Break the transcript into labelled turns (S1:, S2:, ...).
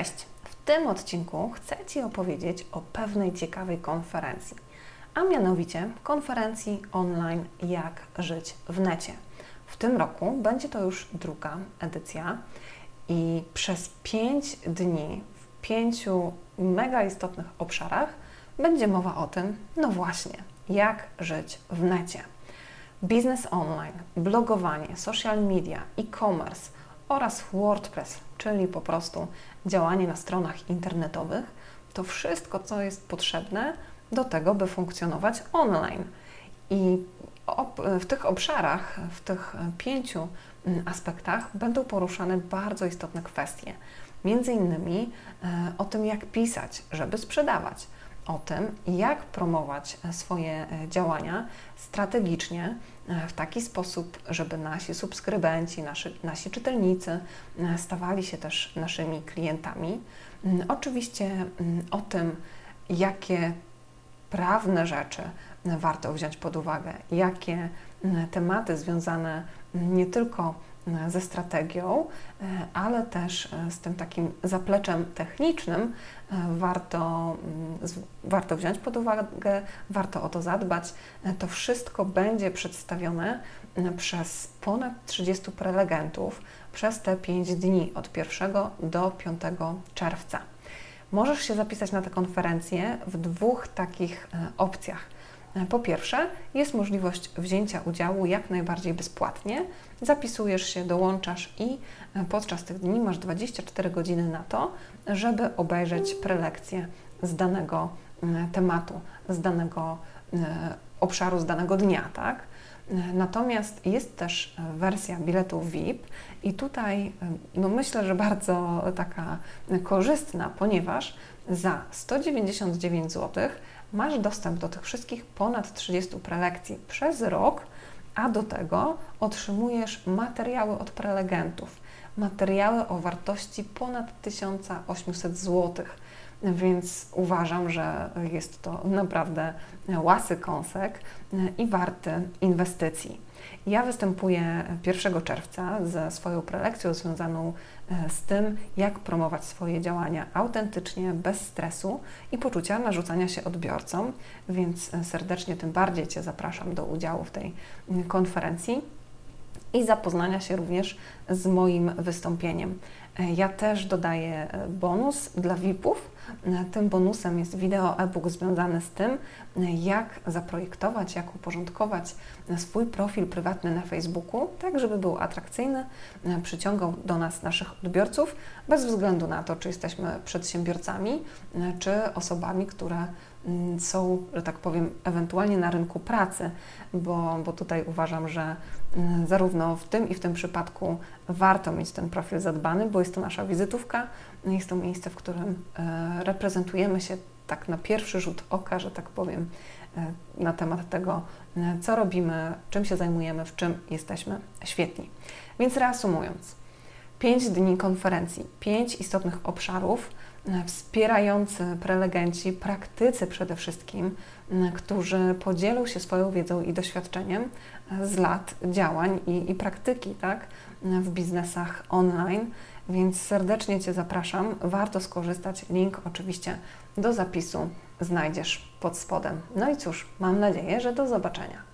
S1: Cześć! W tym odcinku chcę Ci opowiedzieć o pewnej ciekawej konferencji, a mianowicie konferencji online Jak żyć w necie. W tym roku będzie to już druga edycja i przez 5 dni w pięciu mega istotnych obszarach będzie mowa o tym, no właśnie, jak żyć w necie. Biznes online, blogowanie, social media, e-commerce oraz WordPress, czyli po prostu działanie na stronach internetowych, to wszystko, co jest potrzebne do tego, by funkcjonować online. I w tych obszarach, w tych pięciu mm, aspektach będą poruszane bardzo istotne kwestie. Między innymi e, o tym, jak pisać, żeby sprzedawać, o tym, jak promować e, swoje e, działania strategicznie w taki sposób, żeby nasi subskrybenci, nasi, nasi czytelnicy stawali się też naszymi klientami. Mm, oczywiście mm, o tym, jakie prawne rzeczy warto wziąć pod uwagę, jakie tematy związane nie tylko ze strategią, e, ale też e, z tym takim zapleczem technicznym e, warto, warto wziąć pod uwagę, warto o to zadbać. To wszystko będzie przedstawione przez ponad 30 prelegentów przez te 5 dni od 1 do 5 czerwca. Możesz się zapisać na tę konferencję w dwóch takich opcjach – po pierwsze, jest możliwość wzięcia udziału jak najbardziej bezpłatnie. Zapisujesz się, dołączasz i e, podczas tych dni masz 24 godziny na to, żeby obejrzeć prelekcję z danego tematu, z danego e, obszaru, z danego dnia, tak? E, natomiast jest też wersja biletu VIP i tutaj no myślę, że bardzo taka korzystna, ponieważ za 199 zł masz dostęp do tych wszystkich ponad 30 prelekcji przez rok, a do tego otrzymujesz materiały od prelegentów. Materiały o wartości ponad 1800 zł. Więc uważam, że jest to naprawdę łasy kąsek i warty inwestycji. Ja występuję 1 czerwca ze swoją prelekcją związaną e, z tym, jak promować swoje działania autentycznie, bez stresu i poczucia narzucania się odbiorcom, więc e, serdecznie tym bardziej Cię zapraszam do udziału w tej konferencji i zapoznania się również z moim wystąpieniem. E, ja też dodaję bonus dla VIP-ów. Tym bonusem jest wideo e-book związany z tym, jak zaprojektować, jak uporządkować swój profil prywatny na Facebooku, tak żeby był atrakcyjny, przyciągał do nas naszych odbiorców, bez względu na to, czy jesteśmy przedsiębiorcami, czy osobami, które mm, są, że tak powiem, ewentualnie na rynku pracy, bo, bo tutaj uważam, że mm, zarówno w tym i w tym przypadku warto mieć ten profil zadbany, bo jest to nasza wizytówka, jest to miejsce, w którym e, reprezentujemy się tak na pierwszy rzut oka, że tak powiem, e, na temat tego, e, co robimy, czym się zajmujemy, w czym jesteśmy świetni. Więc reasumując, pięć dni konferencji, pięć istotnych obszarów, wspierający prelegenci, praktycy przede wszystkim, którzy podzielą się swoją wiedzą i doświadczeniem z lat działań i, i praktyki tak, w biznesach online więc serdecznie Cię zapraszam. Warto skorzystać. Link oczywiście do zapisu znajdziesz pod spodem. No i cóż, mam nadzieję, że do zobaczenia.